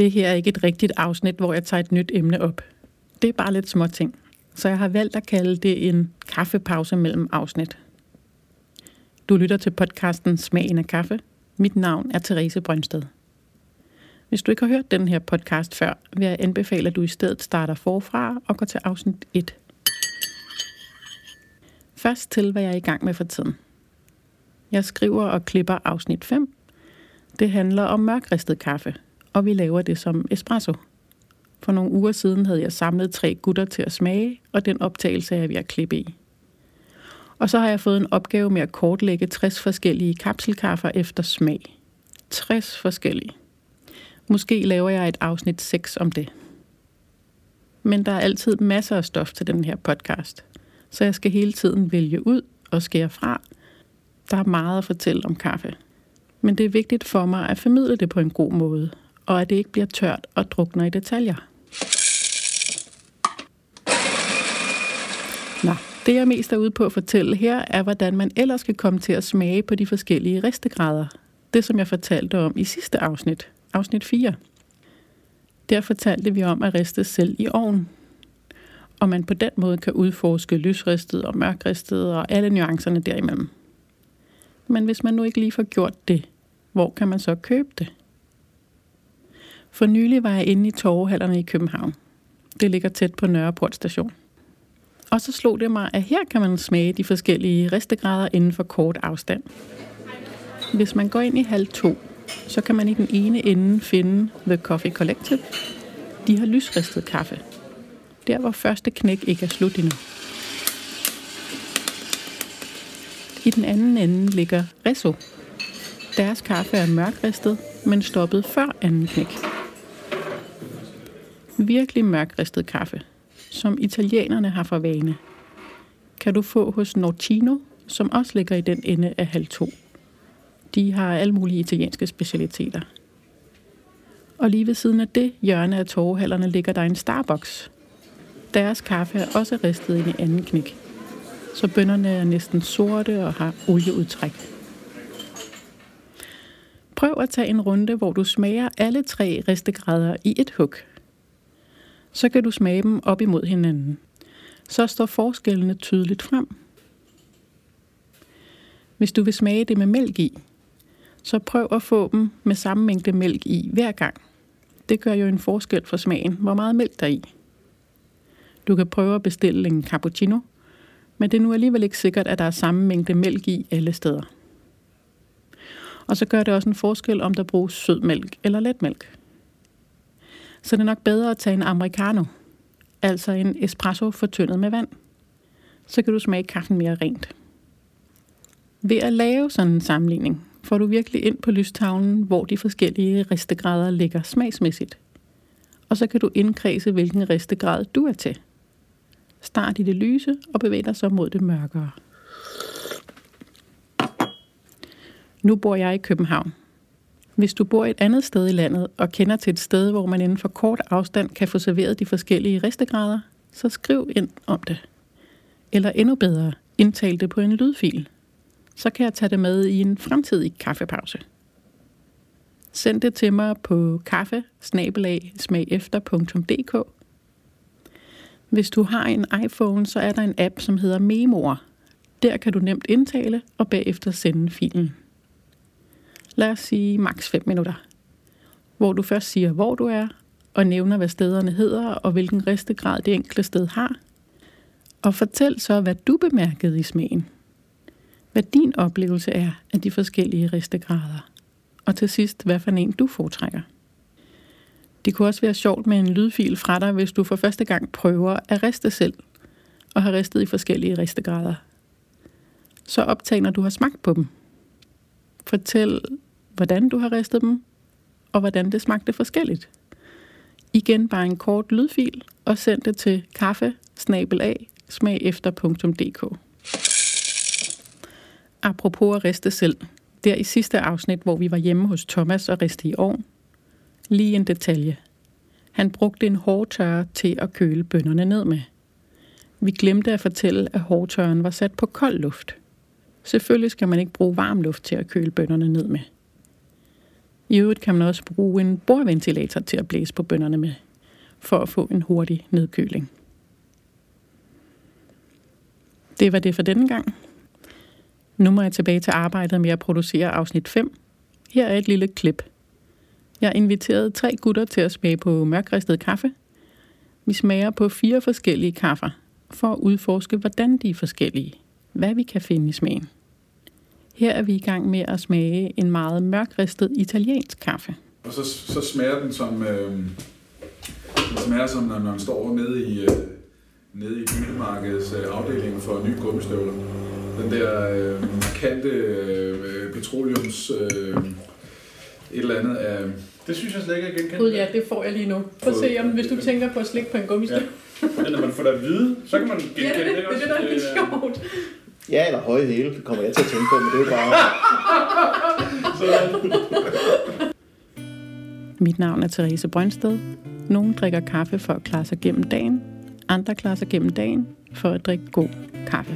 Det her er ikke et rigtigt afsnit, hvor jeg tager et nyt emne op. Det er bare lidt små ting. Så jeg har valgt at kalde det en kaffepause mellem afsnit. Du lytter til podcasten Smagen af kaffe. Mit navn er Therese Brønsted. Hvis du ikke har hørt den her podcast før, vil jeg anbefale, at du i stedet starter forfra og går til afsnit 1. Først til, hvad jeg er i gang med for tiden. Jeg skriver og klipper afsnit 5. Det handler om mørkristet kaffe, og vi laver det som espresso. For nogle uger siden havde jeg samlet tre gutter til at smage, og den optagelse er jeg ved at klippe i. Og så har jeg fået en opgave med at kortlægge 60 forskellige kapselkaffer efter smag. 60 forskellige. Måske laver jeg et afsnit 6 om det. Men der er altid masser af stof til den her podcast, så jeg skal hele tiden vælge ud og skære fra. Der er meget at fortælle om kaffe. Men det er vigtigt for mig at formidle det på en god måde, og at det ikke bliver tørt og drukner i detaljer. Nå, det jeg mest er ude på at fortælle her, er hvordan man ellers skal komme til at smage på de forskellige ristegrader. Det som jeg fortalte om i sidste afsnit, afsnit 4. Der fortalte vi om at riste selv i ovnen, og man på den måde kan udforske lysristet og mørkristet og alle nuancerne derimellem. Men hvis man nu ikke lige får gjort det, hvor kan man så købe det? For nylig var jeg inde i torvehallerne i København. Det ligger tæt på Nørreport station. Og så slog det mig, at her kan man smage de forskellige ristegrader inden for kort afstand. Hvis man går ind i halv 2, så kan man i den ene ende finde The Coffee Collective. De har lysristet kaffe. Der hvor første knæk ikke er slut endnu. I den anden ende ligger Reso. Deres kaffe er mørkristet, men stoppet før anden knæk. Virkelig mørkristet kaffe, som italienerne har for vane, kan du få hos Nortino, som også ligger i den ende af halv to. De har alle mulige italienske specialiteter. Og lige ved siden af det hjørne af torvehallerne ligger der en Starbucks. Deres kaffe er også ristet ind i anden knæk. Så bønderne er næsten sorte og har olieudtræk. Prøv at tage en runde, hvor du smager alle tre ristegrader i et hug. Så kan du smage dem op imod hinanden. Så står forskellene tydeligt frem. Hvis du vil smage det med mælk i, så prøv at få dem med samme mængde mælk i hver gang. Det gør jo en forskel for smagen, hvor meget mælk der er i. Du kan prøve at bestille en cappuccino, men det er nu alligevel ikke sikkert, at der er samme mængde mælk i alle steder. Og så gør det også en forskel, om der bruges sødmælk eller letmælk. Så det er nok bedre at tage en americano, altså en espresso fortyndet med vand. Så kan du smage kaffen mere rent. Ved at lave sådan en sammenligning, får du virkelig ind på lystavlen, hvor de forskellige ristegrader ligger smagsmæssigt. Og så kan du indkredse, hvilken ristegrad du er til. Start i det lyse og bevæg dig så mod det mørkere. Nu bor jeg i København. Hvis du bor et andet sted i landet og kender til et sted, hvor man inden for kort afstand kan få serveret de forskellige ristegrader, så skriv ind om det. Eller endnu bedre, indtal det på en lydfil. Så kan jeg tage det med i en fremtidig kaffepause. Send det til mig på kaffe Hvis du har en iPhone, så er der en app, som hedder Memoer. Der kan du nemt indtale og bagefter sende filen lad os sige maks 5 minutter. Hvor du først siger, hvor du er, og nævner, hvad stederne hedder, og hvilken ristegrad det enkelte sted har. Og fortæl så, hvad du bemærkede i smagen. Hvad din oplevelse er af de forskellige ristegrader. Og til sidst, hvad for en du foretrækker. Det kunne også være sjovt med en lydfil fra dig, hvis du for første gang prøver at riste selv, og har ristet i forskellige ristegrader. Så optag, når du har smagt på dem. Fortæl, hvordan du har ristet dem, og hvordan det smagte forskelligt. Igen bare en kort lydfil, og send det til kaffe smagefter.dk. Apropos at riste selv. Der i sidste afsnit, hvor vi var hjemme hos Thomas og riste i ovn. Lige en detalje. Han brugte en hårdtørre til at køle bønderne ned med. Vi glemte at fortælle, at hårdtørren var sat på kold luft. Selvfølgelig skal man ikke bruge varm luft til at køle bønderne ned med. I øvrigt kan man også bruge en bordventilator til at blæse på bønderne med, for at få en hurtig nedkøling. Det var det for denne gang. Nu må jeg tilbage til arbejdet med at producere afsnit 5. Her er et lille klip. Jeg inviterede tre gutter til at smage på mørkristet kaffe. Vi smager på fire forskellige kaffer, for at udforske, hvordan de er forskellige. Hvad vi kan finde i smagen. Her er vi i gang med at smage en meget mørkristet italiensk kaffe. Og så, så smager den som, øh, den smager som når man står nede i, øh, nede i byggemarkedets øh, afdeling for nye gummistøvler. Den der øh, markante øh, petroleums øh, et eller andet af... Det synes jeg slet ikke er genkendt. Gud ja, det får jeg lige nu. Prøv at se, om hvis du tænker på at slikke på en gummistøv. Ja. Men når man får det at vide, så kan man genkende Ja, det, er det, ikke det, er det, der er lidt også? sjovt. Ja, eller høje hæle, kommer jeg til at tænke på, men det er jo bare... Mit navn er Therese Brøndsted. Nogle drikker kaffe for at klare sig gennem dagen. Andre klarer sig gennem dagen for at drikke god kaffe.